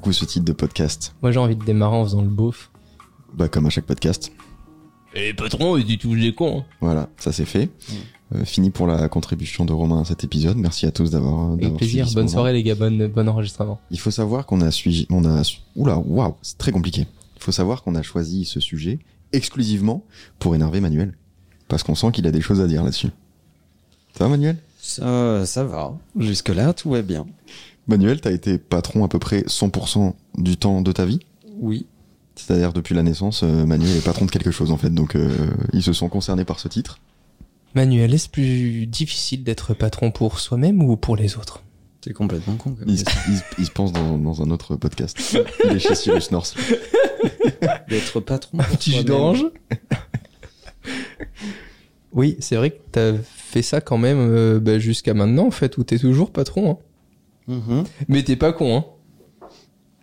beaucoup ce titre de podcast. Moi, j'ai envie de démarrer en faisant le beauf. Bah, comme à chaque podcast. Et patron, il dit tous des cons. hein. Voilà, ça c'est fait. Euh, fini pour la contribution de Romain à cet épisode. Merci à tous d'avoir. Avec plaisir. suivi ce Bonne moment. soirée, les gars. Bonne, bon enregistrement. Il faut savoir qu'on a suivi, on a, oula, waouh, c'est très compliqué. Il faut savoir qu'on a choisi ce sujet exclusivement pour énerver Manuel. Parce qu'on sent qu'il a des choses à dire là-dessus. Ça va, Manuel? Ça, ça va. Jusque-là, tout va bien. Manuel, t'as été patron à peu près 100% du temps de ta vie. Oui. C'est-à-dire depuis la naissance, euh, Manuel est patron de quelque chose en fait. Donc euh, ils se sont concernés par ce titre. Manuel, est-ce plus difficile d'être patron pour soi-même ou pour les autres C'est complètement con. Comme Il, il se- il se pense dans, dans un autre podcast. Il est chez Cyrus North. D'être patron. pour Petit jus d'orange Oui, c'est vrai que t'as fait ça quand même euh, bah, jusqu'à maintenant, en fait, où t'es toujours patron. hein. Mhm. Mais t'es pas con, hein.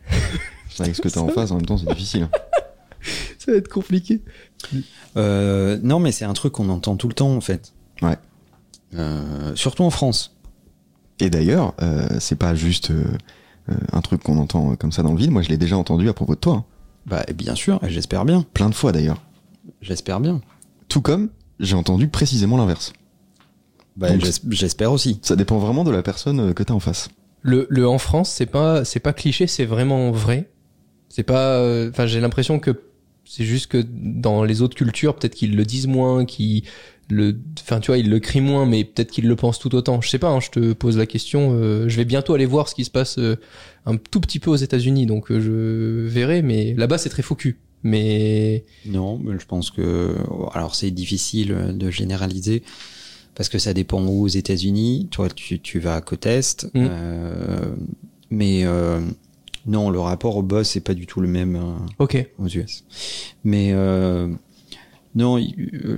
Avec ce que t'as en face, en même temps, c'est difficile. Ça va être compliqué. Euh, non, mais c'est un truc qu'on entend tout le temps, en fait. Ouais. Euh, surtout en France. Et d'ailleurs, euh, c'est pas juste un truc qu'on entend comme ça dans le vide. Moi, je l'ai déjà entendu à propos de toi. hein. Bah, bien sûr, et j'espère bien. Plein de fois d'ailleurs. J'espère bien. Tout comme j'ai entendu précisément l'inverse. Bah, j'espère aussi. Ça dépend vraiment de la personne que t'as en face. Le, le en France, c'est pas, c'est pas cliché, c'est vraiment vrai. C'est pas, euh, enfin, j'ai l'impression que c'est juste que dans les autres cultures, peut-être qu'ils le disent moins, qu'ils le, enfin, tu vois, ils le crient moins, mais peut-être qu'ils le pensent tout autant. Je sais pas, hein, je te pose la question. euh, je vais bientôt aller voir ce qui se passe euh, un tout petit peu aux États-Unis, donc euh, je verrai. Mais là-bas, c'est très cul. Mais Non, mais je pense que alors c'est difficile de généraliser parce que ça dépend où aux États-Unis. Toi, tu, tu vas à côte est, Mm. euh, mais euh, non, le rapport au boss c'est pas du tout le même euh, ok. aux US. Mais euh, non,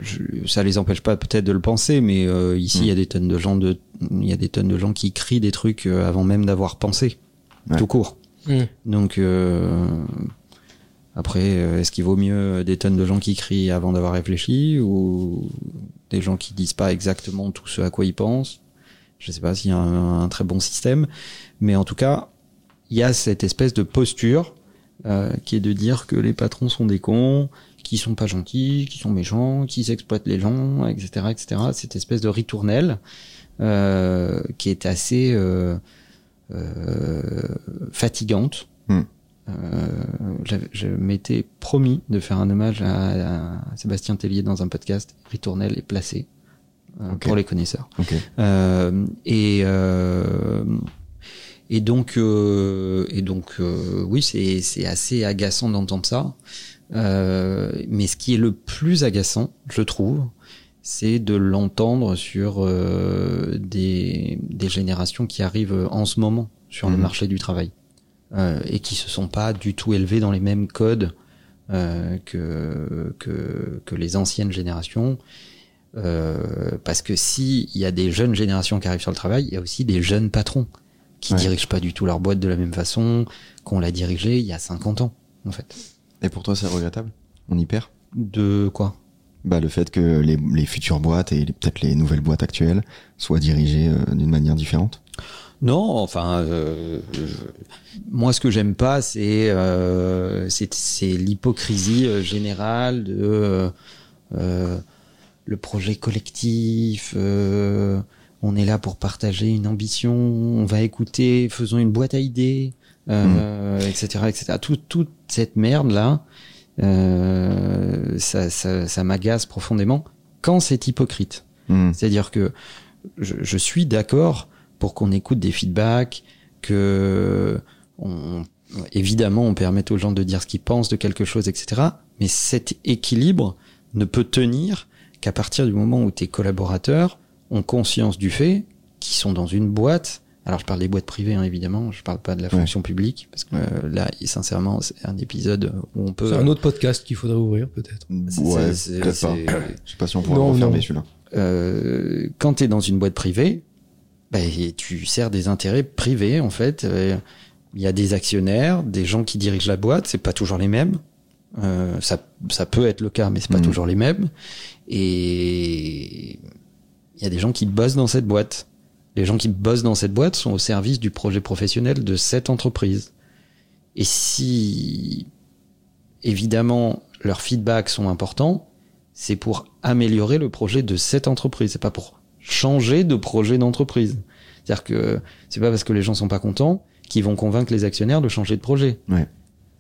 je- ça les empêche pas peut-être de le penser, mais euh, ici il y a des tonnes de gens de, il y a des tonnes de gens qui crient des trucs euh, avant même d'avoir pensé, Ouais. tout court. Hmm. Donc euh, après, est-ce qu'il vaut mieux des tonnes de gens qui crient avant d'avoir réfléchi ou des gens qui disent pas exactement tout ce à quoi ils pensent Je sais pas s'il y a un, très bon système, mais en tout cas, il y a cette espèce de posture euh, qui est de dire que les patrons sont des cons, qui sont pas gentils, qui sont méchants, qui exploitent les gens, etc., etc. Cette espèce de ritournelle euh, qui est assez euh, euh, fatigante. Hmm. Euh, je m'étais promis de faire un hommage à, à Sébastien Tellier dans un podcast. Ritournelle est placé euh, pour les connaisseurs. Euh, et et donc et donc oui c'est c'est assez agaçant d'entendre ça. Mais ce qui est le plus agaçant, je trouve, c'est de l'entendre sur des des générations qui arrivent en ce moment sur le Mhm. marché du travail euh, et qui se sont pas du tout élevés dans les mêmes codes euh, que que que les anciennes générations. Euh, parce que si il y a des jeunes générations qui arrivent sur le travail, il y a aussi des jeunes patrons qui Ouais. dirigent pas du tout leur boîte de la même façon qu'on l'a dirigé il y a 50 ans, en fait. Et pour toi, c'est regrettable? On y perd? De quoi? Bah le fait que les, les futures boîtes et peut-être les nouvelles boîtes actuelles soient dirigées euh, d'une manière différente? Non, enfin, euh, moi, ce que j'aime pas, c'est euh, c'est l'hypocrisie euh, générale de euh, euh, le projet collectif. euh, on est là pour partager une ambition. On va écouter. Faisons une boîte à idées, euh, etc., etc. Tout, toute cette merde là, euh, ça, ça, ça m'agace profondément quand c'est hypocrite. Hmm. C'est-à-dire que je, je suis d'accord pour qu'on écoute des feedbacks, que on, évidemment on permette aux gens de dire ce qu'ils pensent de quelque chose, etc. Mais cet équilibre ne peut tenir qu'à partir du moment où tes collaborateurs ont conscience du fait qu'ils sont dans une boîte. Alors je parle des boîtes privées hein, évidemment, je parle pas de la fonction publique parce que euh, là sincèrement c'est un épisode où on peut C'est un autre podcast qu'il faudrait ouvrir, peut-être. Ouais, c'est- peut-être pas. Je sais pas si on pourra Non, le refermer non. celui-là. euh, quand tu es dans une boîte privée, bah, tu sers des intérêts privés en fait. Euh, Il y a des actionnaires, des gens qui dirigent la boîte, c'est pas toujours les mêmes. Euh, ça, ça peut être le cas, mais c'est pas Mhm. toujours les mêmes. Et il y a des gens qui bossent dans cette boîte. Les gens qui bossent dans cette boîte sont au service du projet professionnel de cette entreprise. Et si, évidemment, leurs feedbacks sont importants, c'est pour améliorer le projet de cette entreprise. C'est pas pour changer de projet d'entreprise. C'est-à-dire que c'est pas parce que les gens sont pas contents qu'ils vont convaincre les actionnaires de changer de projet. Ouais.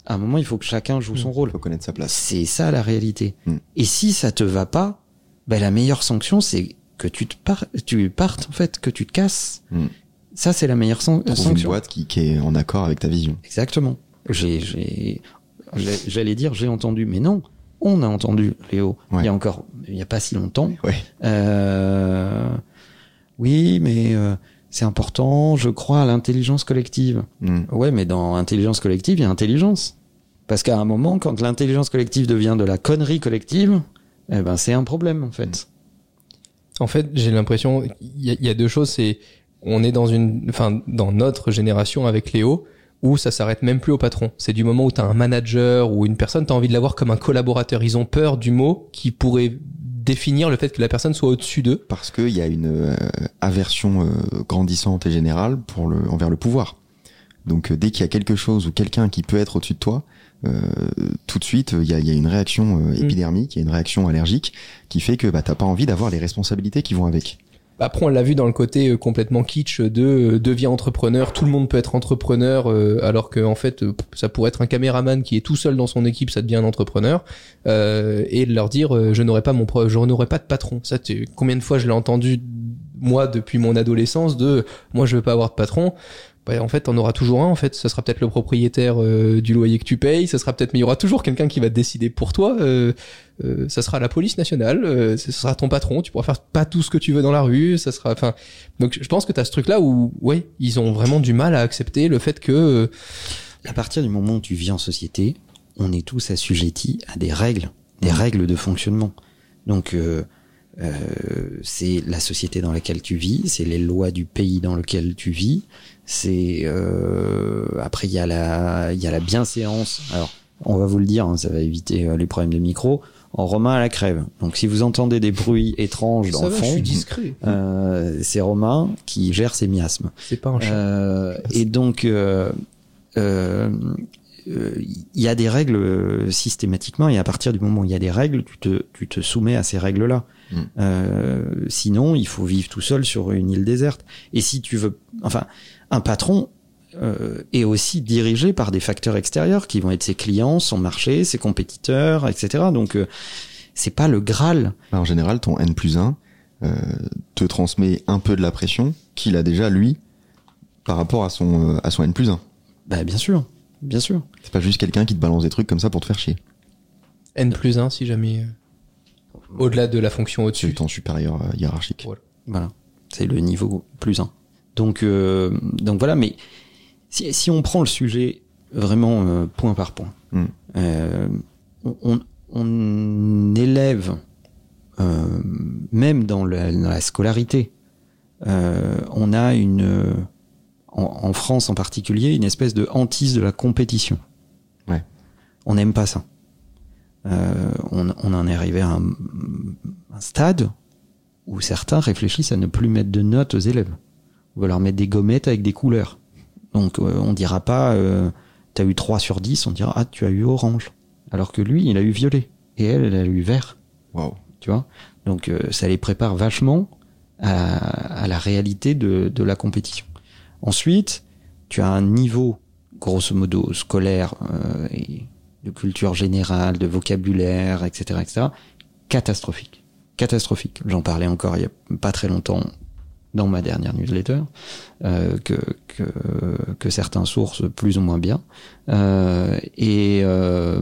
À un moment, il faut que chacun joue son Il rôle. faut connaître sa place. C'est ça la réalité. Mm. Et si ça te va pas, ben la meilleure sanction c'est que tu te par tu partes en fait, que tu te casses. Mm. Ça c'est la meilleure san- Trouve une sanction. boîte qui, qui est en accord avec ta vision. Exactement. J'ai- j'allais dire j'ai entendu mais non, on a entendu Léo. Ouais. Il y a encore il y a pas si longtemps. Ouais. Euh, oui, mais euh, c'est important, je crois à l'intelligence collective. Mm. Ouais, mais dans intelligence collective, il y a intelligence. Parce qu'à un moment, quand l'intelligence collective devient de la connerie collective, eh ben c'est un problème en fait. En fait, j'ai l'impression, il y, y a deux choses. C'est, on est dans une, enfin, dans notre génération avec Léo, où ça s'arrête même plus au patron. C'est du moment où tu as un manager ou une personne, tu as envie de l'avoir comme un collaborateur. Ils ont peur du mot qui pourrait définir le fait que la personne soit au-dessus d'eux. Parce qu'il y a une euh, aversion euh, grandissante et générale pour le, envers le pouvoir. Donc euh, dès qu'il y a quelque chose ou quelqu'un qui peut être au-dessus de toi, euh, tout de suite il y a, y a une réaction euh, épidermique, il y a une réaction allergique qui fait que bah, t'as pas envie d'avoir les responsabilités qui vont avec. Après, on l'a vu dans le côté euh, complètement kitsch de euh, deviens entrepreneur, tout le monde peut être entrepreneur, euh, alors que en fait, ça pourrait être un caméraman qui est tout seul dans son équipe, ça devient un entrepreneur, et de leur dire je n'aurai pas mon, pro- je n'aurai pas de patron. Ça, combien de fois je l'ai entendu moi depuis mon adolescence de moi je veux pas avoir de patron. Bah, en fait, on aura toujours un. En fait, ça sera peut-être le propriétaire euh, du loyer que tu payes. Ça sera peut-être, mais il y aura toujours quelqu'un qui va décider pour toi. Euh, euh, ça sera la police nationale. Euh, ce sera ton patron. Tu pourras faire pas tout ce que tu veux dans la rue. Ça sera, enfin. Donc, je pense que t'as ce truc-là où, ouais, ils ont vraiment du mal à accepter le fait que. euh, À partir du moment où tu vis en société, on est tous assujettis à des règles, des règles de fonctionnement. Donc euh, euh, c'est la société dans laquelle tu vis, c'est les lois du pays dans lequel tu vis. C'est euh, après il y a la il y a la bienséance. Alors on va vous le dire, hein, ça va éviter euh, les problèmes de micro. En romain à la crève. Donc si vous entendez des bruits étranges dans ça le va, je fond, suis discret. euh, c'est Romain qui gère ses miasmes. C'est pas un chat. Euh, et donc, euh, euh, euh, il y a des règles systématiquement, et à partir du moment où il y a des règles, tu te, tu te soumets à ces règles-là. Mm. Euh, sinon, il faut vivre tout seul sur une île déserte. Et si tu veux, enfin, un patron euh, est aussi dirigé par des facteurs extérieurs qui vont être ses clients, son marché, ses compétiteurs, etc. Donc, euh, c'est pas le Graal. En général, ton N plus 1 euh, te transmet un peu de la pression qu'il a déjà lui par rapport à son euh, à son N plus 1. Bah, bien sûr, bien sûr. C'est pas juste quelqu'un qui te balance des trucs comme ça pour te faire chier. N plus 1 si jamais. Au-delà de la fonction C'est au-dessus. le temps supérieur euh, hiérarchique. Voilà. Voilà, c'est le niveau plus 1. Donc, euh, donc voilà, mais si, si on prend le sujet vraiment euh, point par point, Mm. euh, on, élève, même dans la, dans la scolarité, on a une, en, en France en particulier, une espèce de hantise de la compétition. Ouais. On n'aime pas ça. On, on en est arrivé à un, un stade où certains réfléchissent à ne plus mettre de notes aux élèves. On va leur mettre des gommettes avec des couleurs. Donc euh, on dira pas euh, t'as eu 3 sur 10, on dira ah tu as eu orange. Alors que lui, il a eu violet. Et elle, elle a eu vert. Waouh. Tu vois? Donc euh, ça les prépare vachement à, à la réalité de, de la compétition. Ensuite, tu as un niveau, grosso modo, scolaire euh, et de culture générale, de vocabulaire, etc., etc., catastrophique. Catastrophique. J'en parlais encore il y a pas très longtemps dans ma dernière newsletter, euh, que, que, que certains sources plus ou moins bien. Euh, et euh,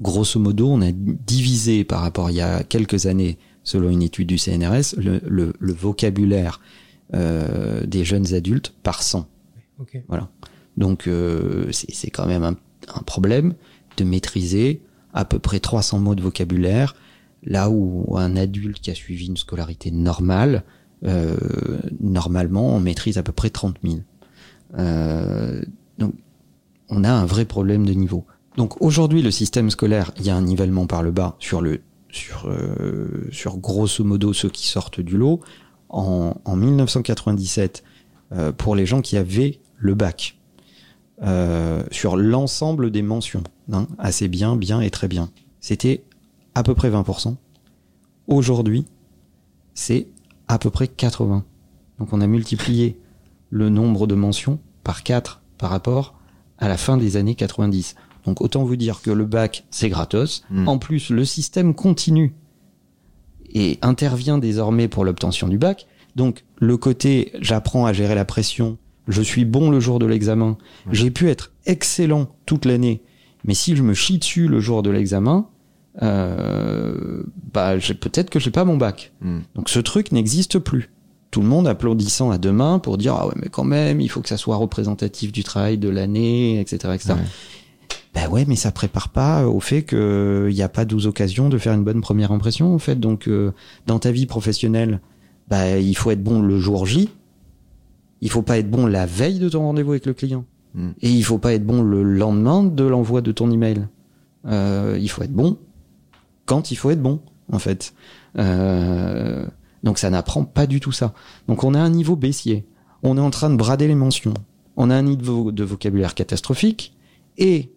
grosso modo, on a divisé par rapport à il y a quelques années, selon une étude du CNRS, le, le, le vocabulaire des jeunes adultes par 100. Ok. Donc c'est c'est quand même un, un problème de maîtriser à peu près 300 mots de vocabulaire, là où un adulte qui a suivi une scolarité normale, euh, normalement, on maîtrise à peu près 30 000. Euh, donc on a un vrai problème de niveau. Donc aujourd'hui, le système scolaire, il y a un nivellement par le bas sur le sur euh, sur grosso modo ceux qui sortent du lot. en, en 1997 euh, pour les gens qui avaient le bac sur l'ensemble des mentions, hein, assez bien, bien et très bien. C'était à peu près 20%. Aujourd'hui, c'est à peu près 80. Donc on a multiplié le nombre de mentions par 4 par rapport à la fin des années 90. Donc autant vous dire que le bac, c'est gratos. Mm. En plus, le système continue et intervient désormais pour l'obtention du bac. Donc le côté j'apprends à gérer la pression, je suis bon le jour de l'examen, j'ai pu être excellent toute l'année, mais si je me chie dessus le jour de l'examen, euh, bah j'ai- peut-être que j'ai pas mon bac. Mm. Donc ce truc n'existe plus. Tout le monde applaudissant à deux mains pour dire ah ouais mais quand même il faut que ça soit représentatif du travail de l'année etc etc. Ouais. Ben ouais mais ça prépare pas au fait que il n'y a pas 12 occasions de faire une bonne première impression en fait donc euh, dans ta vie professionnelle bah il faut être bon le jour J il faut pas être bon la veille de ton rendez-vous avec le client Mm. et il faut pas être bon le lendemain de l'envoi de ton email euh, il faut être bon quand il faut être bon en fait euh, donc ça n'apprend pas du tout ça. Donc on a un niveau baissier. On est en train de brader les mentions. On a un niveau de vocabulaire catastrophique et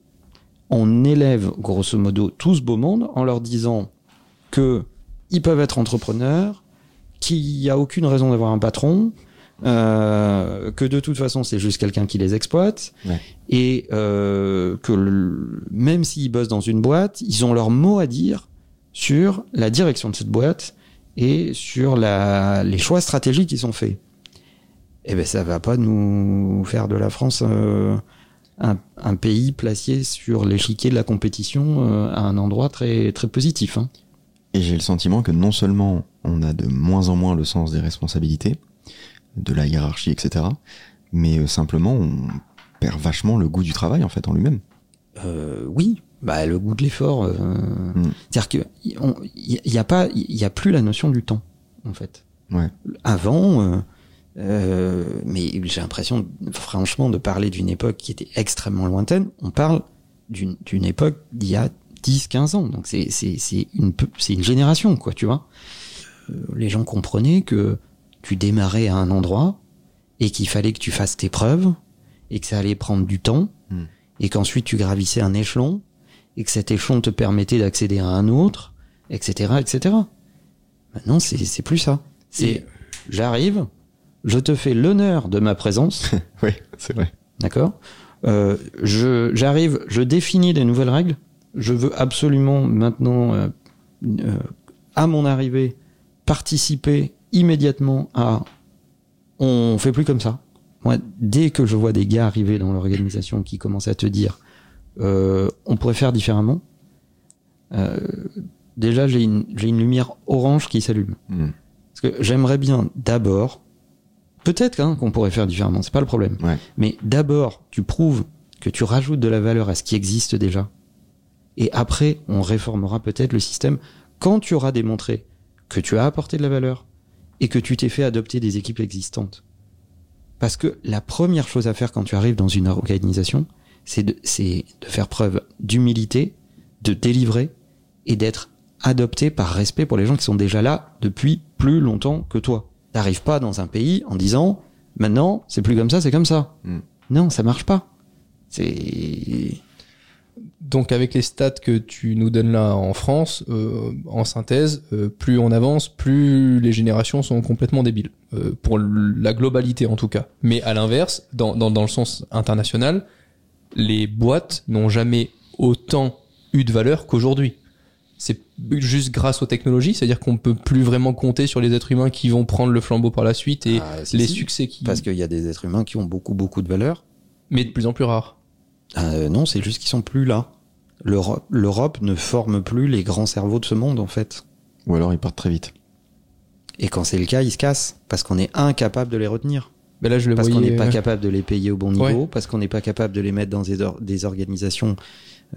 on élève grosso modo tout ce beau monde en leur disant que ils peuvent être entrepreneurs, qu'il n'y a aucune raison d'avoir un patron, euh, que de toute façon c'est juste quelqu'un qui les exploite Ouais. et euh, que le- même s'ils bossent dans une boîte, ils ont leur mot à dire sur la direction de cette boîte et sur la, les choix stratégiques qui sont faits. Eh ben ça va pas nous faire de la France euh, un, un pays placé sur l'échiquier de la compétition euh, à un endroit très très positif. Hein. Et j'ai le sentiment que non seulement on a de moins en moins le sens des responsabilités, de la hiérarchie, etc., mais euh, simplement on perd vachement le goût du travail en fait en lui-même. Euh, oui, bah le goût de l'effort. euh, Mm. C'est-à-dire que y- on- y, y a pas, il y a plus la notion du temps en fait. Ouais. Avant, euh, euh, mais j'ai l'impression, franchement, de parler d'une époque qui était extrêmement lointaine. On parle d'une d'une époque d'il y a 10-15 ans. Donc c'est c'est c'est une une génération quoi, tu vois. Euh, les gens comprenaient que tu démarrais à un endroit et qu'il fallait que tu fasses tes preuves et que ça allait prendre du temps Mm. et qu'ensuite tu gravissais un échelon et que cet échelon te permettait d'accéder à un autre, etc., etc. Maintenant, c'est c'est plus ça. C'est j'arrive, je te fais l'honneur de ma présence, Oui, c'est vrai. d'accord? Euh, Je j'arrive, je définis des nouvelles règles. Je veux absolument maintenant, euh, euh, à mon arrivée, participer immédiatement à. On fait plus comme ça. Moi, dès que je vois des gars arriver dans l'organisation qui commencent à te dire, euh, on pourrait faire différemment. euh, déjà, j'ai une, lumière orange qui s'allume. Mm. Parce que j'aimerais bien d'abord, peut-être hein, qu'on pourrait faire différemment, c'est pas le problème. Ouais. Mais d'abord, tu prouves que tu rajoutes de la valeur à ce qui existe déjà. Et après, on réformera peut-être le système quand tu auras démontré que tu as apporté de la valeur et que tu t'es fait adopter des équipes existantes. Parce que la première chose à faire quand tu arrives dans une organisation, c'est de, faire preuve d'humilité, de délivrer et d'être adopté par respect pour les gens qui sont déjà là depuis plus longtemps que toi. T'arrives pas dans un pays en disant maintenant c'est plus comme ça, c'est comme ça. Mm. Non, ça marche pas. C'est Donc avec les stats que tu nous donnes là en France, euh, en synthèse, euh, plus on avance, plus les générations sont complètement débiles. Euh, pour la globalité en tout cas. Mais à l'inverse, dans, dans, dans le sens international, les boîtes n'ont jamais autant eu de valeur qu'aujourd'hui. C'est juste grâce aux technologies, c'est-à-dire qu'on peut plus vraiment compter sur les êtres humains qui vont prendre le flambeau par la suite et Ah, si, les si. succès qui... parce qu'il y a des êtres humains qui ont beaucoup beaucoup de valeur. Mais de plus en plus rares. Euh, non, c'est juste qu'ils sont plus là. L'Europe, l'Europe ne forme plus les grands cerveaux de ce monde en fait. Ou alors ils partent très vite. Et quand c'est le cas, ils se cassent parce qu'on est incapable de les retenir. Mais là, je le Parce qu'on n'est pas euh, capable de les payer au bon niveau, Ouais. parce qu'on n'est pas capable de les mettre dans des, or- des organisations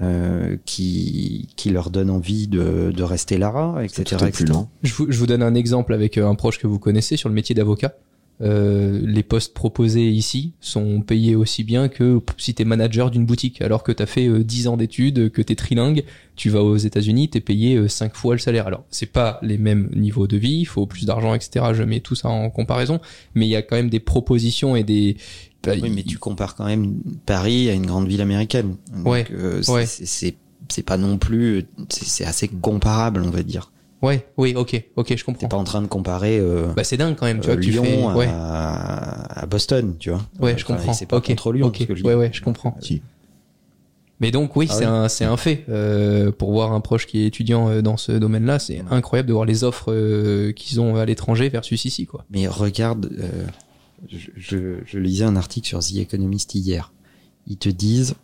euh, qui, qui leur donnent envie de, de rester là, etc. plus etc. lent. Je vous, je vous donne un exemple avec euh, un proche que vous connaissez sur le métier d'avocat. Euh, les postes proposés ici sont payés aussi bien que si t'es manager d'une boutique, alors que t'as fait euh, 10 ans d'études, que t'es trilingue, tu vas aux États-Unis, t'es payé euh, 5 fois le salaire. Alors c'est pas les mêmes niveaux de vie, il faut plus d'argent, etc. Je mets tout ça en comparaison, mais il y a quand même des propositions et des bah, Oui, mais tu compares quand même Paris à une grande ville américaine. Donc, Ouais, euh, c'est- ouais. pas non plus, c'est assez comparable, on va dire. Ouais, oui, ok, ok, je T'es comprends. pas en train de comparer euh, Bah c'est dingue quand même, tu vois, euh, que tu Lyon fais. Ouais, à, à Boston, tu vois. ouais, je comprends. C'est pas contre Lyon ok, ce que je ouais, ouais, je comprends. Si. Mais donc oui, Ah c'est oui. un c'est un fait. Euh, pour voir un proche qui est étudiant dans ce domaine-là, c'est incroyable de voir les offres euh, qu'ils ont à l'étranger versus ici, quoi. Mais regarde, je, je, je lisais un article sur The Economist hier. Ils te disent,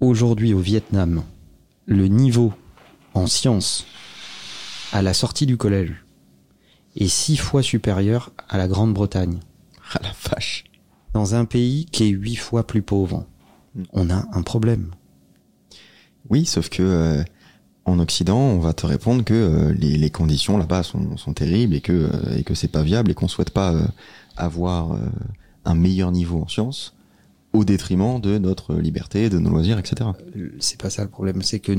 aujourd'hui au Vietnam, le niveau en sciences à la sortie du collège est six fois supérieur à la Grande-Bretagne. Ah la vache. Dans un pays qui est huit fois plus pauvre, Mm. on a un problème. Oui, sauf que euh, en Occident, on va te répondre que euh, les, les conditions là-bas sont, sont terribles et que euh, et que c'est pas viable et qu'on souhaite pas euh, avoir euh, un meilleur niveau en sciences au détriment de notre liberté, de nos loisirs, etc. C'est pas ça le problème, c'est que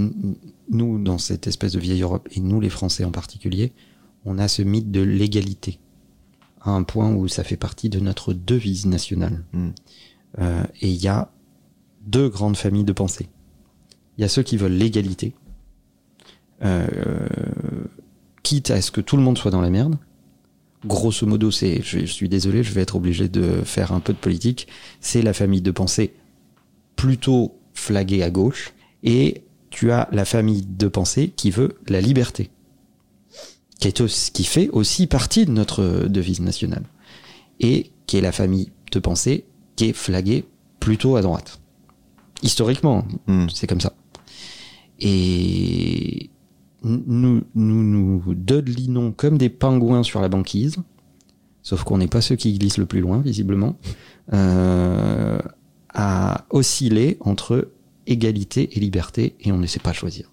nous, dans cette espèce de vieille Europe, et nous les Français en particulier, on a ce mythe de l'égalité, à un point où ça fait partie de notre devise nationale. Mm. Euh, et il y a deux grandes familles de pensée. Il y a ceux qui veulent l'égalité, euh, quitte à ce que tout le monde soit dans la merde. Grosso modo, c'est, je, je suis désolé, je vais être obligé de faire un peu de politique. C'est la famille de pensée plutôt flaguée à gauche, et tu as la famille de pensée qui veut la liberté, qui est aussi- qui fait aussi partie de notre devise nationale, et qui est la famille de pensée qui est flaguée plutôt à droite. Historiquement, Mm. c'est comme ça. Et nous nous, nous dodelinons comme des pingouins sur la banquise, sauf qu'on n'est pas ceux qui glissent le plus loin, visiblement, euh, à osciller entre égalité et liberté, et on ne sait pas choisir.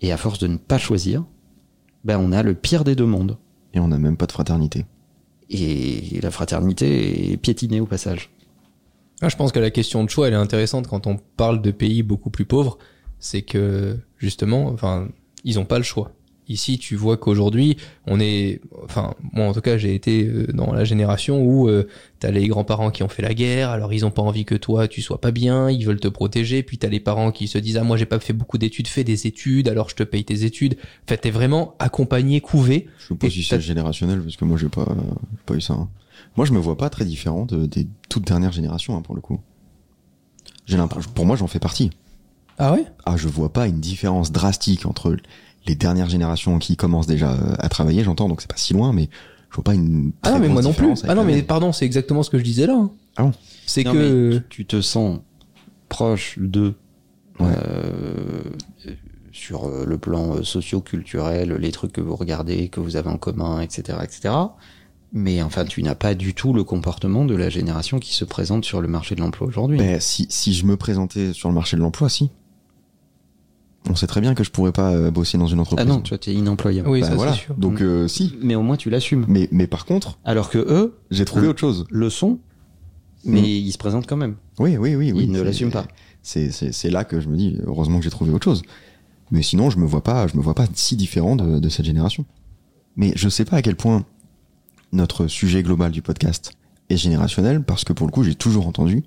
Et à force de ne pas choisir, ben on a le pire des deux mondes. Et on n'a même pas de fraternité. Et la fraternité est piétinée au passage. Ah, je pense que la question de choix, elle est intéressante quand on parle de pays beaucoup plus pauvres. C'est que, justement, enfin, ils ont pas le choix. Ici, tu vois qu'aujourd'hui, on est, enfin, moi en tout cas, j'ai été euh, dans la génération où euh, t'as les grands-parents qui ont fait la guerre, alors ils ont pas envie que toi tu sois pas bien, ils veulent te protéger, puis t'as les parents qui se disent ah moi j'ai pas fait beaucoup d'études, fais des études, alors je te paye tes études. En fait, t'es vraiment accompagné, couvé. Je sais pas si c'est générationnel parce que moi j'ai pas pas eu ça. hein. Moi je me vois pas très différent de- des toutes dernières générations hein, pour le coup. J'ai l'impression pour moi j'en fais partie. Ah ouais? Ah je vois pas une différence drastique entre les dernières générations qui commencent déjà euh, à travailler, j'entends donc c'est pas si loin mais je vois pas une Ah non très mais moi non plus. Ah non mais pardon, c'est exactement ce que je disais là. hein. Ah bon? C'est que mais tu, tu te sens proche de Ouais. euh, sur euh, le plan euh, socio-culturel, les trucs que vous regardez, que vous avez en commun, etc., etc. Mais enfin, tu n'as pas du tout le comportement de la génération qui se présente sur le marché de l'emploi aujourd'hui. Ben, si, si je me présentais sur le marché de l'emploi, si. On sait très bien que je pourrais pas euh, bosser dans une ah entreprise. non, tu vois, t'es inemployable. oui, Ben ça voilà. c'est sûr. Donc euh, si. Mais au moins, tu l'assumes. Mais mais par contre, Alors que eux j'ai trouvé Mm. autre chose. le sont, mais Mm. ils se présentent quand même. Oui oui oui oui. ils ne l'assument pas. C'est c'est c'est là que je me dis heureusement que j'ai trouvé autre chose. Mais sinon je me vois pas je me vois pas si différent de, de cette génération. Mais je sais pas à quel point notre sujet global du podcast est générationnel parce que pour le coup j'ai toujours entendu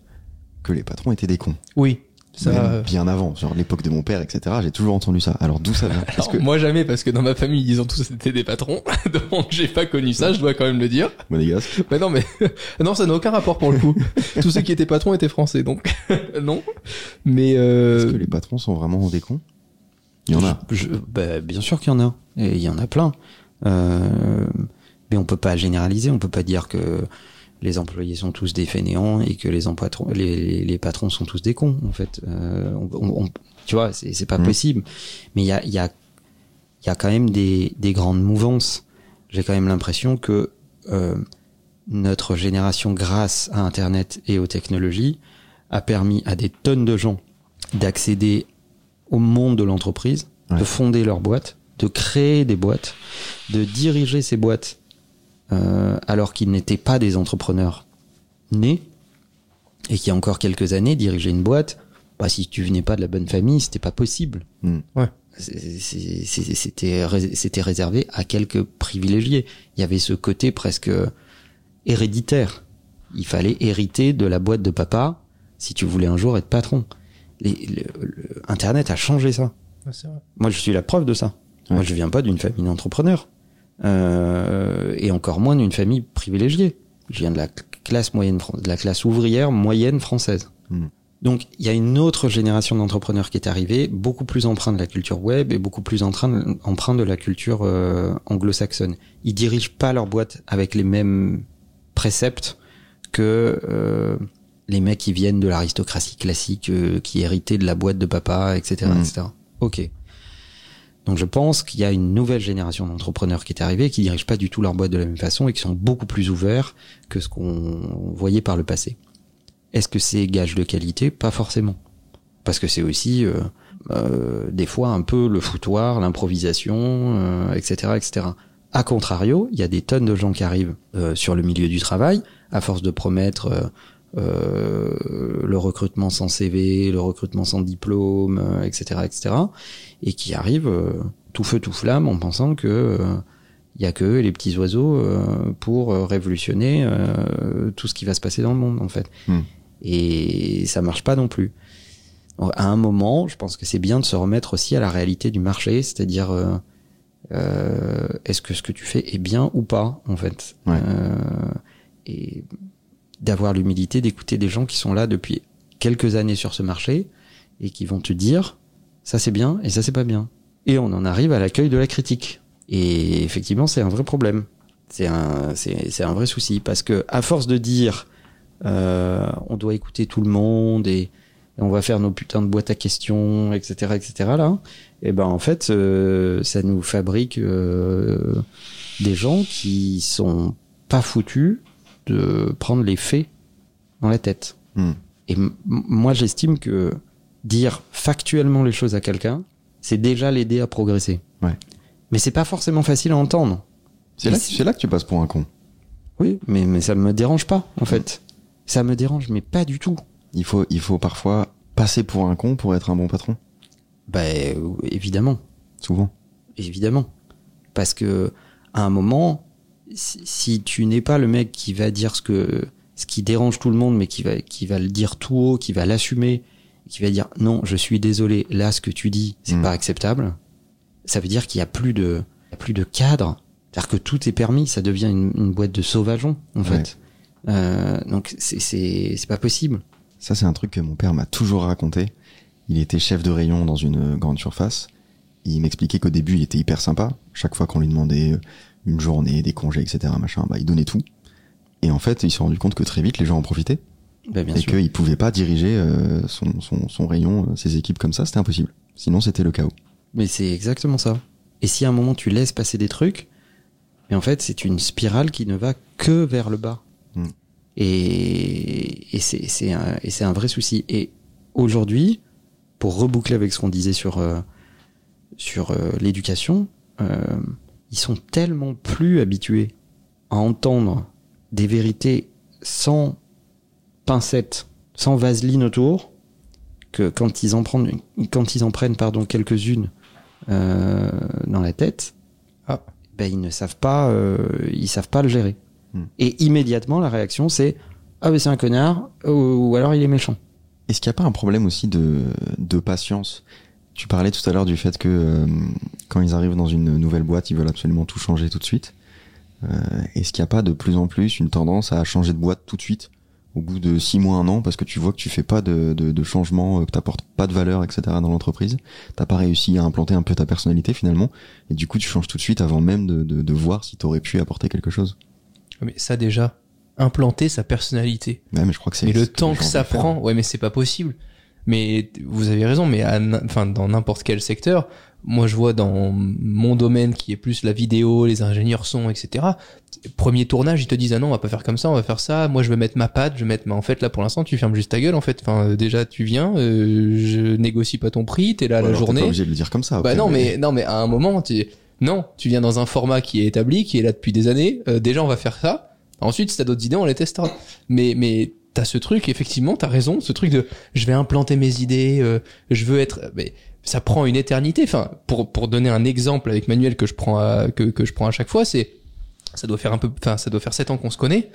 que les patrons étaient des cons. Oui. Ça, Même bien avant, genre l'époque de mon père, etc. J'ai toujours entendu ça. Alors d'où ça vient? Est-ce alors, que moi jamais parce que dans ma famille ils ont tous été des patrons donc j'ai pas connu ça je dois quand même le dire monégasque mais non mais non ça n'a aucun rapport pour le coup tous ceux qui étaient patrons étaient français donc non mais euh, Est-ce que les patrons sont vraiment des cons? Il y en a. Je- bah, bien sûr qu'il y en a. Et il y en a plein. Euh, mais on peut pas généraliser. On peut pas dire que les employés sont tous des fainéants et que les, patrons, les, les, les patrons sont tous des cons. En fait, euh, on, on- tu vois, c'est c'est pas Mhm. possible. Mais il y a, y a, y a quand même des, des grandes mouvances. J'ai quand même l'impression que euh, notre génération, grâce à Internet et aux technologies, a permis à des tonnes de gens d'accéder au monde de l'entreprise, Ouais. de fonder leur boîte, de créer des boîtes, de diriger ces boîtes euh, alors qu'ils n'étaient pas des entrepreneurs nés, et qui, il y a encore quelques années, diriger une boîte, bah, si tu venais pas de la bonne famille, c'était pas possible. Hmm. Ouais. C'était ré- c'était réservé à quelques privilégiés. Il y avait ce côté presque héréditaire. Il fallait hériter de la boîte de papa si tu voulais un jour être patron. Les, le- le- Internet a changé ça. Ouais, c'est vrai. Moi, je suis la preuve de ça. Ouais. Moi, je viens pas d'une famille d'entrepreneurs. Euh, et encore moins d'une famille privilégiée. Je viens de la classe moyenne, de la classe ouvrière moyenne française. Hmm. Donc, il y a une autre génération d'entrepreneurs qui est arrivée, beaucoup plus empreinte de la culture web et beaucoup plus empreinte, de la culture euh, anglo-saxonne. Ils dirigent pas leur boîte avec les mêmes préceptes que euh, les mecs qui viennent de l'aristocratie classique, euh, qui héritaient de la boîte de papa, etc., etc. Ok. Donc je pense qu'il y a une nouvelle génération d'entrepreneurs qui est arrivée, qui dirigent pas du tout leur boîte de la même façon et qui sont beaucoup plus ouverts que ce qu'on voyait par le passé. Est-ce que c'est gage de qualité? Pas forcément. Parce que c'est aussi euh, euh, des fois un peu le foutoir, l'improvisation, euh, etc., etc. A contrario, il y a des tonnes de gens qui arrivent sur le milieu du travail à force de promettre euh, euh, le recrutement sans CV, le recrutement sans diplôme, euh, etc., etc., et qui arrivent euh, tout feu tout flamme en pensant que euh, il y a que les petits oiseaux euh, pour euh, révolutionner euh, tout ce qui va se passer dans le monde en fait. Hmm. Et ça marche pas non plus. À un moment, je pense que c'est bien de se remettre aussi à la réalité du marché, c'est-à-dire euh, euh, est-ce que ce que tu fais est bien ou pas en fait. Ouais. Euh, et d'avoir l'humilité d'écouter des gens qui sont là depuis quelques années sur ce marché et qui vont te dire ça c'est bien et ça c'est pas bien. Et on en arrive à l'accueil de la critique. Et effectivement, c'est un vrai problème. C'est un, un vrai souci parce que à force de dire euh, on doit écouter tout le monde et, on va faire nos putains de boîtes à questions, etc., etc. Là, et ben en fait, euh, ça nous fabrique euh, des gens qui sont pas foutus de prendre les faits dans la tête. Hmm. Et moi, j'estime que dire factuellement les choses à quelqu'un, c'est déjà l'aider à progresser. Ouais. Mais c'est pas forcément facile à entendre. C'est là, que tu passes pour un con. Oui, mais, mais ça me dérange pas, en fait. Ça me dérange, mais pas du tout. Il faut, il faut parfois passer pour un con pour être un bon patron. Bah, évidemment. Souvent. Évidemment. Parce que, à un moment, si, si tu n'es pas le mec qui va dire ce que, ce qui dérange tout le monde, mais qui va, qui va le dire tout haut, qui va l'assumer, qui va dire non, je suis désolé, là, ce que tu dis, c'est Mm. pas acceptable. Ça veut dire qu'il y a plus de, il y a plus de cadre. C'est-à-dire que tout est permis, ça devient une, une boîte de sauvageons, en Ouais. fait. Euh, donc, c'est, c'est, c'est pas possible. Ça, c'est un truc que mon père m'a toujours raconté. Il était chef de rayon dans une grande surface. Il m'expliquait qu'au début, il était hyper sympa. Chaque fois qu'on lui demandait euh, une journée, des congés, etc., machin, bah, il donnait tout. Et en fait, il s'est rendu compte que très vite, les gens en profitaient. Bah, bien et sûr. qu'il pouvait pas diriger euh, son, son, son rayon, euh, ses équipes comme ça, c'était impossible. Sinon, c'était le chaos. Mais c'est exactement ça. Et si à un moment tu laisses passer des trucs, et en fait c'est une spirale qui ne va que vers le bas. Mm. Et, et c'est un, vrai souci. Et aujourd'hui, pour reboucler avec ce qu'on disait sur euh, sur l'éducation, ils sont tellement plus habitués à entendre des vérités sans pincette, sans vaseline autour, que quand ils en prennent, quand ils en prennent pardon quelques-unes euh, dans la tête, Ah. ben ils ne savent pas, euh, ils savent pas le gérer. Hmm. Et immédiatement la réaction c'est ah ben c'est un connard ou, ou alors il est méchant. Est-ce qu'il n'y a pas un problème aussi de, de patience? Tu parlais tout à l'heure du fait que euh, quand ils arrivent dans une nouvelle boîte, ils veulent absolument tout changer tout de suite. Euh, Est-ce qu'il n'y a pas de plus en plus une tendance à changer de boîte tout de suite au bout de six mois, un an, parce que tu vois que tu fais pas de, de, de changement, euh, que t'apportes pas de valeur, etc. dans l'entreprise? T'as pas réussi à implanter un peu ta personnalité finalement, et du coup tu changes tout de suite avant même de, de, de voir si t'aurais pu apporter quelque chose. Mais ça déjà, implanter sa personnalité. Ouais, mais je crois que c'est. Mais le temps que ça prend, ouais, mais c'est pas possible. Mais vous avez raison, mais à enfin dans n'importe quel secteur, moi je vois dans mon domaine qui est plus la vidéo, les ingénieurs son, etc. Premier tournage, ils te disent ah non, on va pas faire comme ça, on va faire ça. Moi je vais mettre ma patte, je vais mettre. Mais en fait là pour l'instant tu fermes juste ta gueule en fait. Enfin euh, déjà tu viens, euh, je négocie pas ton prix, t'es là la alors, journée. Pas obligé de le dire comme ça. Bah non, mais non, mais à un moment, tu non, tu viens dans un format qui est établi, qui est là depuis des années. Euh, déjà, on va faire ça. Ensuite, si t'as d'autres idées, on les testera. Mais, mais t'as ce truc, effectivement, t'as raison, ce truc de je vais implanter mes idées, euh, je veux être. Mais ça prend une éternité. Enfin, pour pour donner un exemple avec Manuel que je prends à, que que je prends à chaque fois, c'est ça doit faire un peu, enfin, ça doit faire sept ans qu'on se connaît.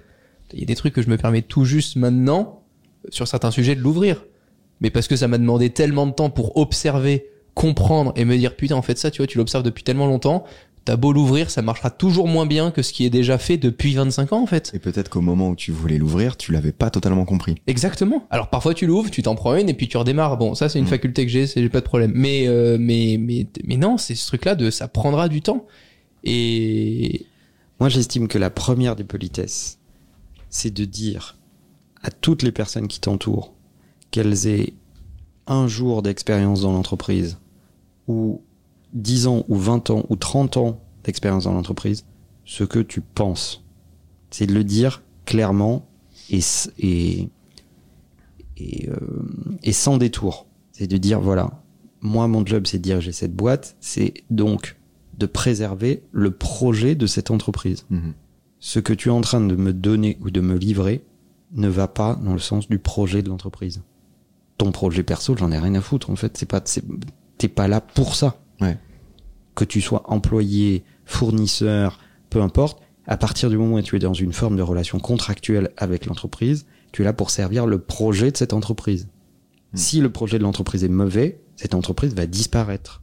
Il y a des trucs que je me permets tout juste maintenant sur certains sujets de l'ouvrir, mais parce que ça m'a demandé tellement de temps pour observer, comprendre et me dire putain en fait ça, tu vois, tu l'observes depuis tellement longtemps. T'as beau l'ouvrir, ça marchera toujours moins bien que ce qui est déjà fait depuis 25 ans en fait. Et peut-être qu'au moment où tu voulais l'ouvrir, tu l'avais pas totalement compris. Exactement. Alors parfois tu l'ouvres, tu t'en prends une et puis tu redémarres. Bon, ça c'est une Mm. faculté que j'ai, c'est j'ai pas de problème. Mais euh, mais mais mais non, c'est ce truc-là de ça prendra du temps. Et Moi, j'estime que la première des politesses, c'est de dire à toutes les personnes qui t'entourent qu'elles aient un jour d'expérience dans l'entreprise, ou 10 ans, ou 20 ans, ou 30 ans d'expérience dans l'entreprise, ce que tu penses. C'est de le dire clairement et, et, et, euh, et sans détour. C'est de dire, voilà, moi, mon job, c'est de diriger cette boîte, c'est donc de préserver le projet de cette entreprise. Mhm. Ce que tu es en train de me donner ou de me livrer ne va pas dans le sens du projet de l'entreprise. Ton projet perso, j'en ai rien à foutre. En fait, c'est pas, t'es pas là pour ça. Ouais. Que tu sois employé, fournisseur, peu importe. À partir du moment où tu es dans une forme de relation contractuelle avec l'entreprise, tu es là pour servir le projet de cette entreprise. Mm. Si le projet de l'entreprise est mauvais, cette entreprise va disparaître.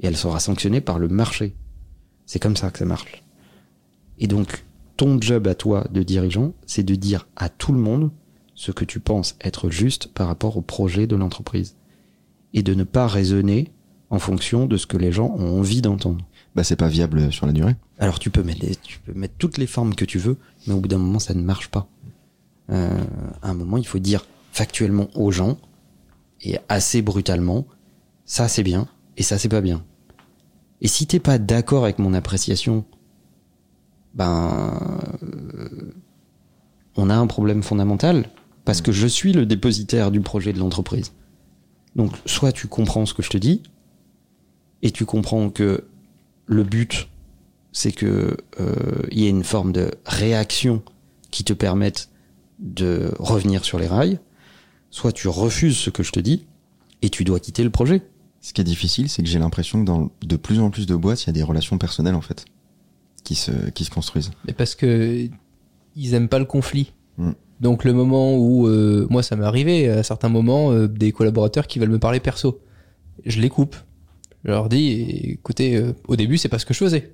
Et elle sera sanctionnée par le marché. C'est comme ça que ça marche. Et donc, ton job à toi de dirigeant, c'est de dire à tout le monde ce que tu penses être juste par rapport au projet de l'entreprise. Et de ne pas raisonner en fonction de ce que les gens ont envie d'entendre. Bah c'est pas viable sur la durée. Alors tu peux mettre des- tu peux mettre toutes les formes que tu veux, mais au bout d'un moment ça ne marche pas. Euh, à un moment il faut dire factuellement aux gens et assez brutalement ça c'est bien et ça c'est pas bien. Et si t'es pas d'accord avec mon appréciation, ben euh, on a un problème fondamental parce que je suis le dépositaire du projet de l'entreprise. Donc soit tu comprends ce que je te dis et tu comprends que le but c'est que euh, il y ait une forme de réaction qui te permette de revenir sur les rails, soit tu refuses ce que je te dis et tu dois quitter le projet. Ce qui est difficile, c'est que j'ai l'impression que dans de plus en plus de boîtes, il y a des relations personnelles en fait qui se qui se construisent. Mais parce que ils aiment pas le conflit. Mm. Donc le moment où euh, moi ça m'est arrivé à certains moments euh, des collaborateurs qui veulent me parler perso, je les coupe. Je leur dis écoutez euh, au début c'est pas ce que je faisais.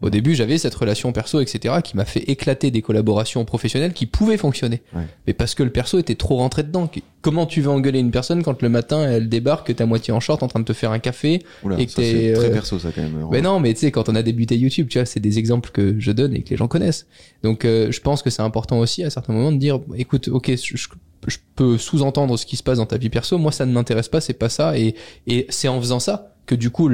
Au début j'avais cette relation perso etc qui m'a fait éclater des collaborations professionnelles qui pouvaient fonctionner. Ouais. Mais parce que le perso était trop rentré dedans. Comment tu veux engueuler une personne quand le matin elle débarque que t'es à moitié en short en train de te faire un café Oula, Et que t'es, très euh, perso ça quand même. mais non, mais tu sais, quand on a débuté YouTube, tu vois, c'est des exemples que je donne et que les gens connaissent. Donc, euh, je pense que c'est important aussi à certains moments de dire, écoute, ok, je, je- je peux sous-entendre ce qui se passe dans ta vie perso. Moi, ça ne m'intéresse pas, c'est pas ça. Et, et c'est en faisant ça que du coup,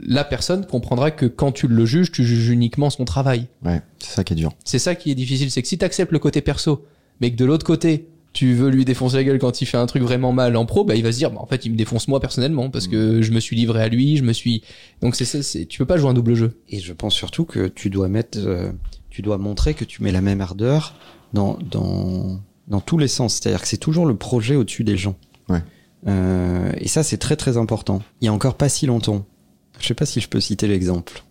la personne comprendra que quand tu le juges, tu juges uniquement son travail. Ouais, c'est ça qui est dur. C'est ça qui est difficile, c'est que si t'acceptes le côté perso, mais que de l'autre côté, tu veux lui défoncer la gueule quand il fait un truc vraiment mal en pro, bah il va se dire, bah, en fait, il me défonce moi personnellement parce que je me suis livré à lui, je me suis. Donc c'est ça, c'est tu peux pas jouer un double jeu. Et je pense surtout que tu dois mettre, euh, tu dois montrer que tu mets la même ardeur dans dans dans tous les sens. C'est-à-dire que c'est toujours le projet au-dessus des gens. Ouais. Euh, et ça c'est très très important. Il y a encore pas si longtemps, je sais pas si je peux citer l'exemple,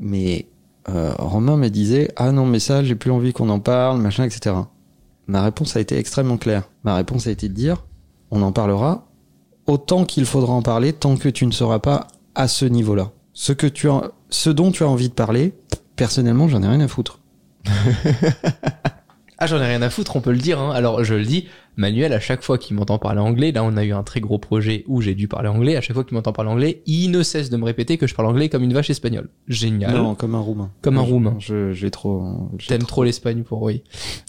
mais euh, Romain me disait ah non mais ça j'ai plus envie qu'on en parle machin etc. Ma réponse a été extrêmement claire. Ma réponse a été de dire on en parlera autant qu'il faudra en parler tant que tu ne seras pas à ce niveau-là. Ce que tu as, ce dont tu as envie de parler, personnellement, j'en ai rien à foutre. Ah, j'en ai rien à foutre, on peut le dire. Hein. Alors, je le dis, Manuel, à chaque fois qu'il m'entend parler anglais, là, on a eu un très gros projet où j'ai dû parler anglais. À chaque fois qu'il m'entend parler anglais, il ne cesse de me répéter que je parle anglais comme une vache espagnole. Génial. Non, comme un roumain. Comme un roumain. Je, j'ai trop. T'aimes trop l'Espagne pour oui.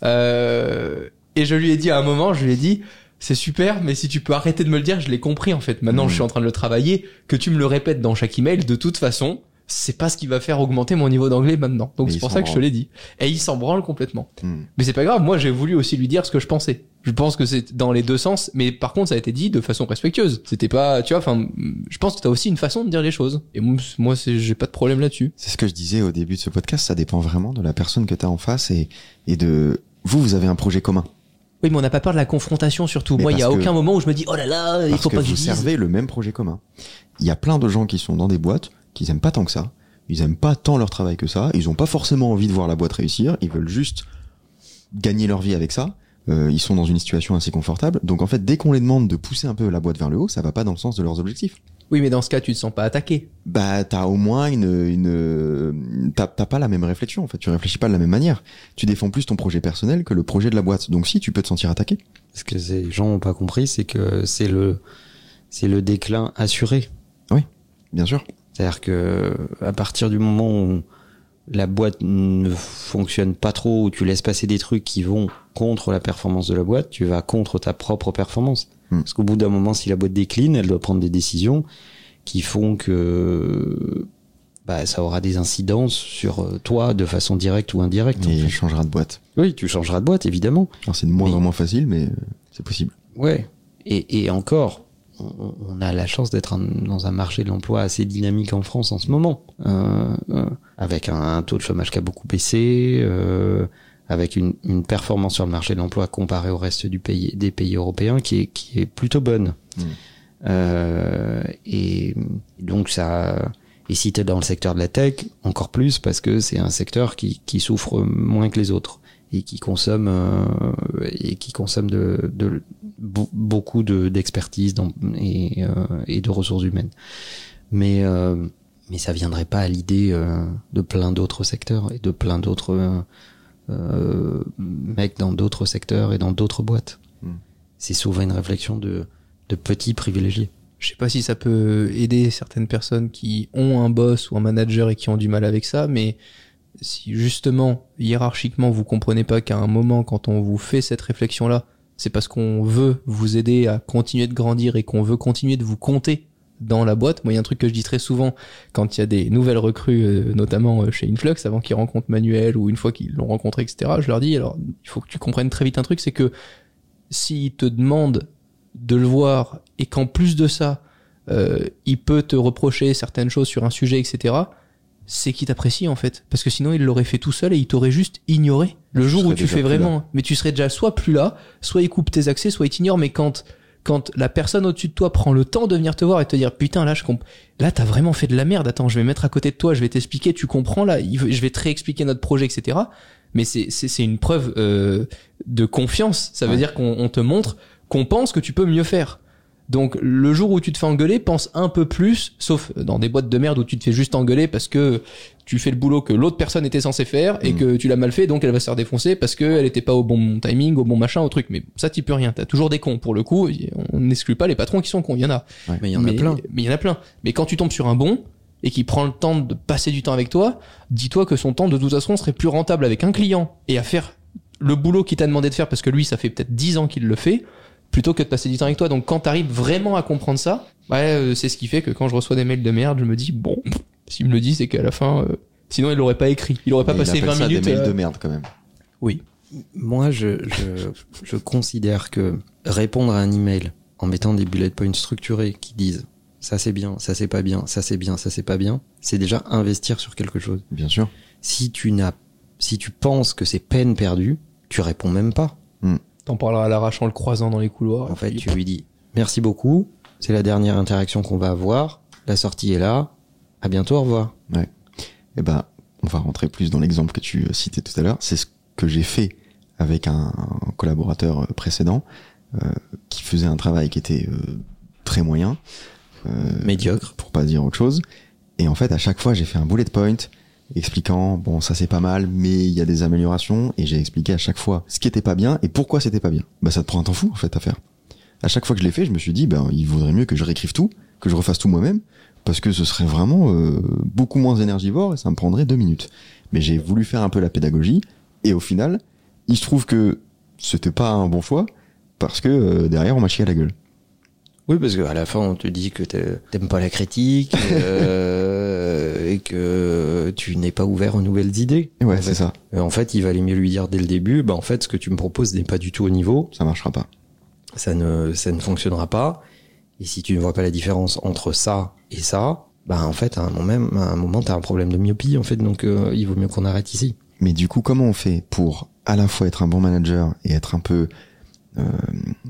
Euh, et je lui ai dit à un moment, je lui ai dit, c'est super, mais si tu peux arrêter de me le dire, je l'ai compris en fait. Maintenant, Mhm. je suis en train de le travailler. Que tu me le répètes dans chaque email, de toute façon, c'est pas ce qui va faire augmenter mon niveau d'anglais maintenant. Donc c'est pour ça que je te l'ai dit. Et il s'en branle complètement. Hmm. Mais c'est pas grave, moi j'ai voulu aussi lui dire ce que je pensais. Je pense que c'est dans les deux sens, mais par contre ça a été dit de façon respectueuse. C'était pas, tu vois, enfin, je pense que t'as aussi une façon de dire les choses. Et moi, j'ai pas de problème là-dessus. C'est ce que je disais au début de ce podcast, ça dépend vraiment de la personne que tu as en face et, et de... Vous, vous avez un projet commun. Oui, mais on n'a pas peur de la confrontation surtout. Mais moi, il y a aucun moment où je me dis, oh là là, il faut que pas que je vous dise. servez le même projet commun. Il y a plein de gens qui sont dans des boîtes, qui aiment pas tant que ça. Ils aiment pas tant leur travail que ça. Ils ont pas forcément envie de voir la boîte réussir. Ils veulent juste gagner leur vie avec ça. Euh, ils sont dans une situation assez confortable. Donc en fait, dès qu'on les demande de pousser un peu la boîte vers le haut, ça va pas dans le sens de leurs objectifs. Oui, mais dans ce cas, tu te sens pas attaqué. Bah t'as au moins une une t'as t'as pas la même réflexion en fait. Tu réfléchis pas de la même manière. Tu défends plus ton projet personnel que le projet de la boîte. Donc si tu peux te sentir attaqué. Ce que ces gens ont pas compris, c'est que c'est le, c'est le déclin assuré. Bien sûr. C'est-à-dire que à partir du moment où la boîte ne fonctionne pas trop, où tu laisses passer des trucs qui vont contre la performance de la boîte, tu vas contre ta propre performance. Hmm. Parce qu'au bout d'un moment, si la boîte décline, elle doit prendre des décisions qui font que bah, ça aura des incidences sur euh, toi de façon directe ou indirecte. en Et fait. il changera de boîte. Oui, tu changeras de boîte, évidemment. Alors c'est de moins Mais- en moins facile, mais euh, c'est possible. Ouais. Et, et encore, on, on a la chance d'être dans un marché de l'emploi assez dynamique en France en ce moment, Euh, euh, avec un, un taux de chômage qui a beaucoup baissé, euh, avec une, une performance sur le marché de l'emploi comparée au reste du pays, des pays européens qui est, qui est plutôt bonne. Mm. Euh, et donc ça, et si t'es dans le secteur de la tech, encore plus parce que c'est un secteur qui, qui souffre moins que les autres et qui consomme euh, et qui consomme de, de beaucoup de d'expertise dans- et, euh, et de ressources humaines. Mais euh, mais ça viendrait pas à l'idée euh, de plein d'autres secteurs et de plein d'autres euh, euh, mecs dans d'autres secteurs et dans d'autres boîtes. Hmm. C'est souvent une réflexion de de petits privilégiés. Je sais pas si ça peut aider certaines personnes qui ont un boss ou un manager et qui ont du mal avec ça, mais si justement, hiérarchiquement, vous comprenez pas qu'à un moment, quand on vous fait cette réflexion-là, c'est parce qu'on veut vous aider à continuer de grandir et qu'on veut continuer de vous compter dans la boîte. Moi, il y a un truc que je dis très souvent quand il y a des nouvelles recrues, euh, notamment euh, chez Influx, avant qu'ils rencontrent Manuel ou une fois qu'ils l'ont rencontré, etc. Je leur dis, alors, il faut que tu comprennes très vite un truc, c'est que s'ils te demandent de le voir et qu'en plus de ça, euh, il peut te reprocher certaines choses sur un sujet, etc., c'est qu'il t'apprécie en fait. Parce que sinon, il l'aurait fait tout seul et il t'aurait juste ignoré le jour où tu fais vraiment. Mais tu serais déjà soit plus là, soit il coupe tes accès, soit il t'ignore. Mais quand quand la personne au-dessus de toi prend le temps de venir te voir et te dire putain là je comp là t'as vraiment fait de la merde attends je vais mettre à côté de toi je vais t'expliquer tu comprends là je vais te réexpliquer notre projet etc mais c'est c'est c'est une preuve euh, de confiance ça veut Ouais. dire qu'on on te montre qu'on pense que tu peux mieux faire donc le jour où tu te fais engueuler, pense un peu plus, sauf dans des boîtes de merde où tu te fais juste engueuler parce que tu fais le boulot que l'autre personne était censée faire et Mm. que tu l'as mal fait, donc elle va se faire défoncer parce qu'elle était pas au bon timing, au bon machin, au truc. Mais ça, t'y peux rien. T'as toujours des cons pour le coup. On n'exclut pas les patrons qui sont cons. Il y en a. Mais il y en a plein. Mais il y en a plein. Mais quand tu tombes sur un bon et qui prend le temps de passer du temps avec toi, dis-toi que son temps de toute façon serait plus rentable avec un client et à faire le boulot qu'il t'a demandé de faire parce que lui, ça fait peut-être 10 ans qu'il le fait plutôt que de passer du temps avec toi. Donc quand t'arrives vraiment à comprendre ça, ouais, euh, c'est ce qui fait que quand je reçois des mails de merde, je me dis bon, s'il me le dit, c'est qu'à la fin, euh, sinon il l'aurait pas écrit, il aurait pas il passé appelle 20 ça minutes. des mails euh, de merde quand même. Oui. Moi, je, je, je considère que répondre à un email en mettant des bullet points structurés qui disent ça c'est bien, ça c'est pas bien, ça c'est bien, ça c'est pas bien, c'est déjà investir sur quelque chose. Bien sûr. Si tu n'as, si tu penses que c'est peine perdue, tu réponds même pas. T'en parleras à l'arrache en le croisant dans les couloirs. En fait, puis- tu lui dis merci beaucoup, c'est la dernière interaction qu'on va avoir, la sortie est là, à bientôt, au revoir. Eh ben, on va rentrer plus dans l'exemple que tu euh, citais tout à l'heure. C'est ce que j'ai fait avec un, un collaborateur euh, précédent euh, qui faisait un travail qui était euh, très moyen, euh, Médiocre. pour pas dire autre chose. Et en fait, à chaque fois, j'ai fait un bullet point expliquant bon ça c'est pas mal, mais il y a des améliorations. Et j'ai expliqué à chaque fois ce qui était pas bien et pourquoi c'était pas bien. Bah ça te prend un temps fou en fait à faire. À chaque fois que je l'ai fait, je me suis dit ben il vaudrait mieux que je réécrive tout, que je refasse tout moi-même, parce que ce serait vraiment euh, beaucoup moins énergivore et ça me prendrait deux minutes. Mais j'ai voulu faire un peu la pédagogie et au final, il se trouve que c'était pas un bon choix parce que euh, derrière on m'a chié à la gueule. Oui, parce qu'à la fin, on te dit que t'a- t'aimes pas la critique euh, et que tu n'es pas ouvert aux nouvelles idées. Ouais, En c'est ça. En fait, il valait mieux lui dire dès le début, bah en fait, ce que tu me proposes n'est pas du tout au niveau, Ça marchera pas. ça ne, ça ne fonctionnera pas. Et si tu ne vois pas la différence entre ça et ça, bah en fait, à un moment, à un moment, t'as un problème de myopie, en fait, donc euh, il vaut mieux qu'on arrête ici. Mais du coup, comment on fait pour à la fois être un bon manager et être un peu euh,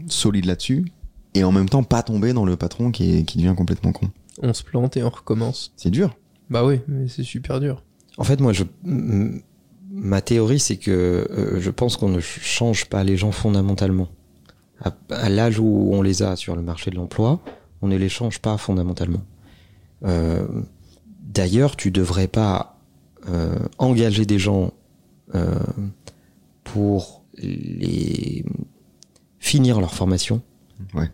solide là-dessus, et en même temps pas tomber dans le patron qui, est, qui devient complètement con On se plante et on recommence. C'est dur. Bah oui, mais c'est super dur. En fait, moi, je, ma théorie, c'est que euh, je pense qu'on ne ch- change pas les gens fondamentalement. À, à l'âge où on les a sur le marché de l'emploi, on ne les change pas fondamentalement. Euh, D'ailleurs, tu devrais pas euh, engager des gens euh, pour les finir leur formation. Ouais.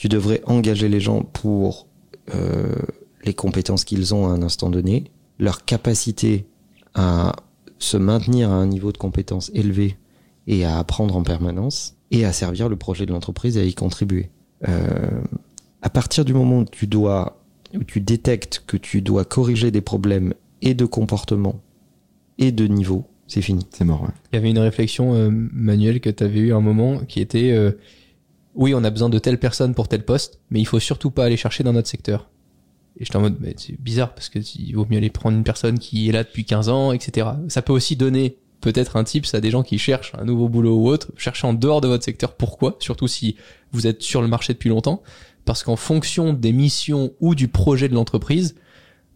Tu devrais engager les gens pour euh, les compétences qu'ils ont à un instant donné, leur capacité à se maintenir à un niveau de compétence élevé et à apprendre en permanence et à servir le projet de l'entreprise et à y contribuer. Euh, à partir du moment où tu dois, où tu détectes que tu dois corriger des problèmes et de comportement et de niveau, c'est fini. C'est mort, ouais. Il y avait une réflexion euh, manuelle que tu avais eu à un moment qui était euh, oui, on a besoin de telle personne pour tel poste, mais il faut surtout pas aller chercher dans notre secteur. Et j'étais en mode mais c'est bizarre parce que il vaut mieux aller prendre une personne qui est là depuis 15 ans, etc. Ça peut aussi donner peut-être un tips à des gens qui cherchent un nouveau boulot ou autre, chercher en dehors de votre secteur. Pourquoi Surtout si vous êtes sur le marché depuis longtemps, parce qu'en fonction des missions ou du projet de l'entreprise,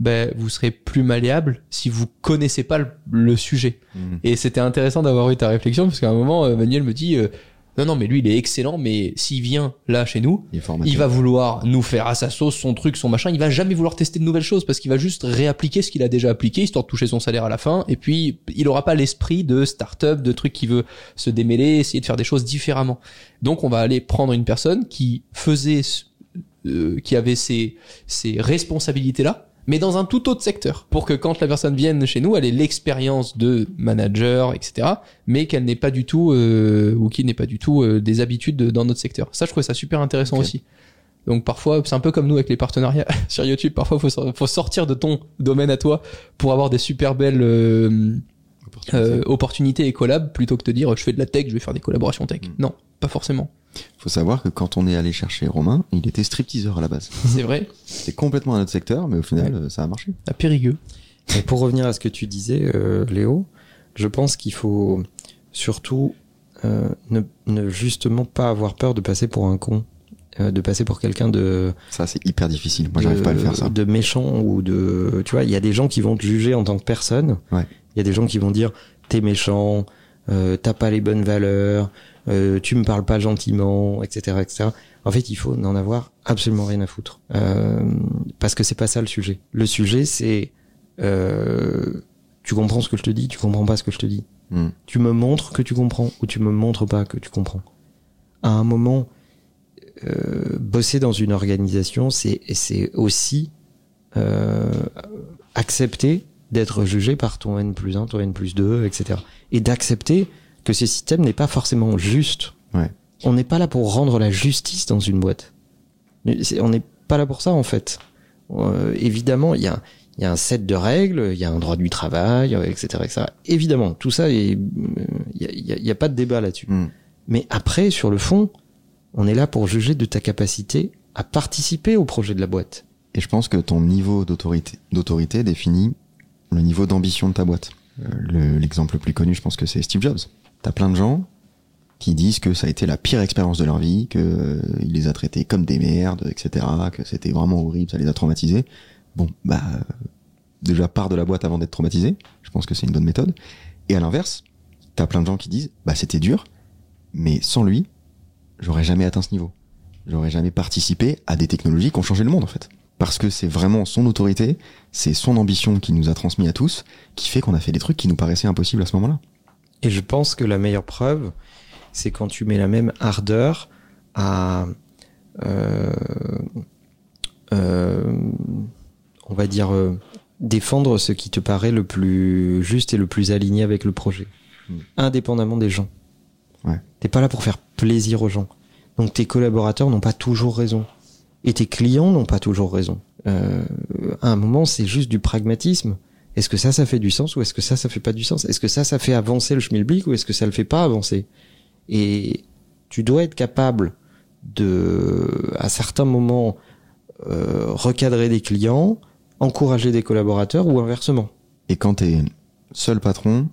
ben vous serez plus malléable si vous connaissez pas le- le sujet. Et c'était intéressant d'avoir eu ta réflexion parce qu'à un moment, euh, Manuel me dit euh, non non mais lui il est excellent, mais s'il vient là chez nous, Il va vouloir nous faire à sa sauce son truc, son machin. Il va jamais vouloir tester de nouvelles choses parce qu'il va juste réappliquer ce qu'il a déjà appliqué histoire de toucher son salaire à la fin. Et puis il aura pas l'esprit de start-up, de truc qui veut se démêler, essayer de faire des choses différemment. Donc on va aller prendre une personne qui faisait, euh, qui avait ces ces responsabilités là mais dans un tout autre secteur, pour que quand la personne vienne chez nous, elle ait l'expérience de manager, etc., mais qu'elle n'ait pas du tout, euh, ou qu'il n'ait pas du tout euh, des habitudes de- dans notre secteur. Ça, je trouve ça super intéressant aussi. Donc parfois, c'est un peu comme nous avec les partenariats sur YouTube. Parfois, faut, faut sortir de ton domaine à toi pour avoir des super belles euh, euh, opportunités et collabs, plutôt que de dire je fais de la tech, je vais faire des collaborations tech. Mm. Non, pas forcément. Faut savoir que quand on est allé chercher Romain, il était stripteaseur à la base. C'est vrai. C'est complètement un autre secteur, mais au final, ça a marché. À Périgueux. Et pour revenir à ce que tu disais, euh, Léo, je pense qu'il faut surtout euh, ne, ne justement pas avoir peur de passer pour un con, euh, de passer pour quelqu'un de, Ça, c'est hyper difficile. Moi, j'arrive pas à le faire, ça. de méchant ou de, tu vois, il y a des gens qui vont te juger en tant que personne. Ouais. Il y a des gens qui vont dire t'es méchant, euh, t'as pas les bonnes valeurs, euh, tu me parles pas gentiment, etc., etc. En fait, il faut n'en avoir absolument rien à foutre, euh, parce que c'est pas ça le sujet. Le sujet, c'est euh, tu comprends ce que je te dis, tu comprends pas ce que je te dis. Hmm. Tu me montres que tu comprends ou tu me montres pas que tu comprends. À un moment, euh, bosser dans une organisation, c'est c'est aussi euh, accepter d'être jugé par ton N plus 1, ton N plus 2, etc. Et d'accepter que ce système n'est pas forcément juste. Ouais. On n'est pas là pour rendre la justice dans une boîte. On n'est pas là pour ça, en fait. Euh, évidemment, il y a, il y a un set de règles, il y a un droit du travail, euh, etc., etc. Évidemment, tout ça, euh, il y a, il y a- il y a pas de débat là-dessus. Hmm. Mais après, sur le fond, on est là pour juger de ta capacité à participer au projet de la boîte. Et je pense que ton niveau d'autorité, définit le niveau d'ambition de ta boîte. Euh, le- L'exemple le plus connu, je pense que c'est Steve Jobs. T'as plein de gens qui disent que ça a été la pire expérience de leur vie, que euh, il les a traités comme des merdes, etc., que c'était vraiment horrible, ça les a traumatisés. Bon, bah euh, déjà part de la boîte avant d'être traumatisé. Je pense que c'est une bonne méthode. Et à l'inverse, t'as plein de gens qui disent, bah c'était dur, mais sans lui, j'aurais jamais atteint ce niveau. J'aurais jamais participé à des technologies qui ont changé le monde en fait. Parce que c'est vraiment son autorité, c'est son ambition qui nous a transmis à tous, qui fait qu'on a fait des trucs qui nous paraissaient impossibles à ce moment-là. Et je pense que la meilleure preuve, c'est quand tu mets la même ardeur à, euh, euh, on va dire, euh, défendre ce qui te paraît le plus juste et le plus aligné avec le projet, Mm. indépendamment des gens. Ouais. T'es pas là pour faire plaisir aux gens. Donc tes collaborateurs n'ont pas toujours raison. Et tes clients n'ont pas toujours raison. À un moment, c'est juste du pragmatisme. Est-ce que ça, ça fait du sens ou est-ce que ça, ça fait pas du sens? Est-ce que ça, ça fait avancer le schmilblick ou est-ce que ça le fait pas avancer? Et tu dois être capable de, à certains moments, euh, recadrer des clients, encourager des collaborateurs ou inversement. Et quand t'es seul patron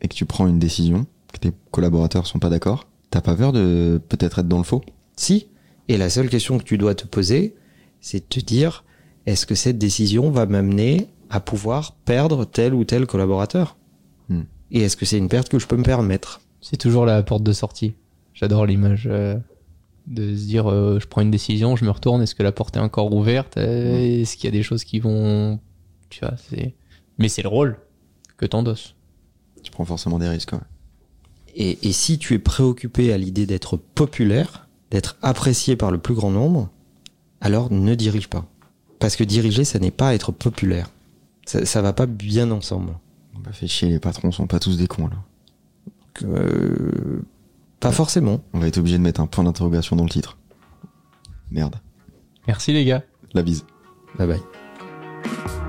et que tu prends une décision, que tes collaborateurs sont pas d'accord, t'as pas peur de peut-être être dans le faux? Si. Et la seule question que tu dois te poser, c'est de te dire, est-ce que cette décision va m'amener à pouvoir perdre tel ou tel collaborateur Hmm. Et est-ce que c'est une perte que je peux me permettre? C'est toujours la porte de sortie. J'adore l'image euh, de se dire euh, je prends une décision, je me retourne, est-ce que la porte est encore ouverte? Euh, Est-ce qu'il y a des choses qui vont tu vois, c'est mais c'est le rôle que t'endosses. Tu prends forcément des risques. Ouais. et, et si tu es préoccupé à l'idée d'être populaire, d'être apprécié par le plus grand nombre, alors ne dirige pas. Parce que diriger, ça n'est pas être populaire. Ça, ça va pas bien ensemble. On va fait chier, les patrons sont pas tous des cons là. Donc, euh, pas forcément. On va être obligé de mettre un point d'interrogation dans le titre. Merde. Merci les gars. La bise. Bye bye.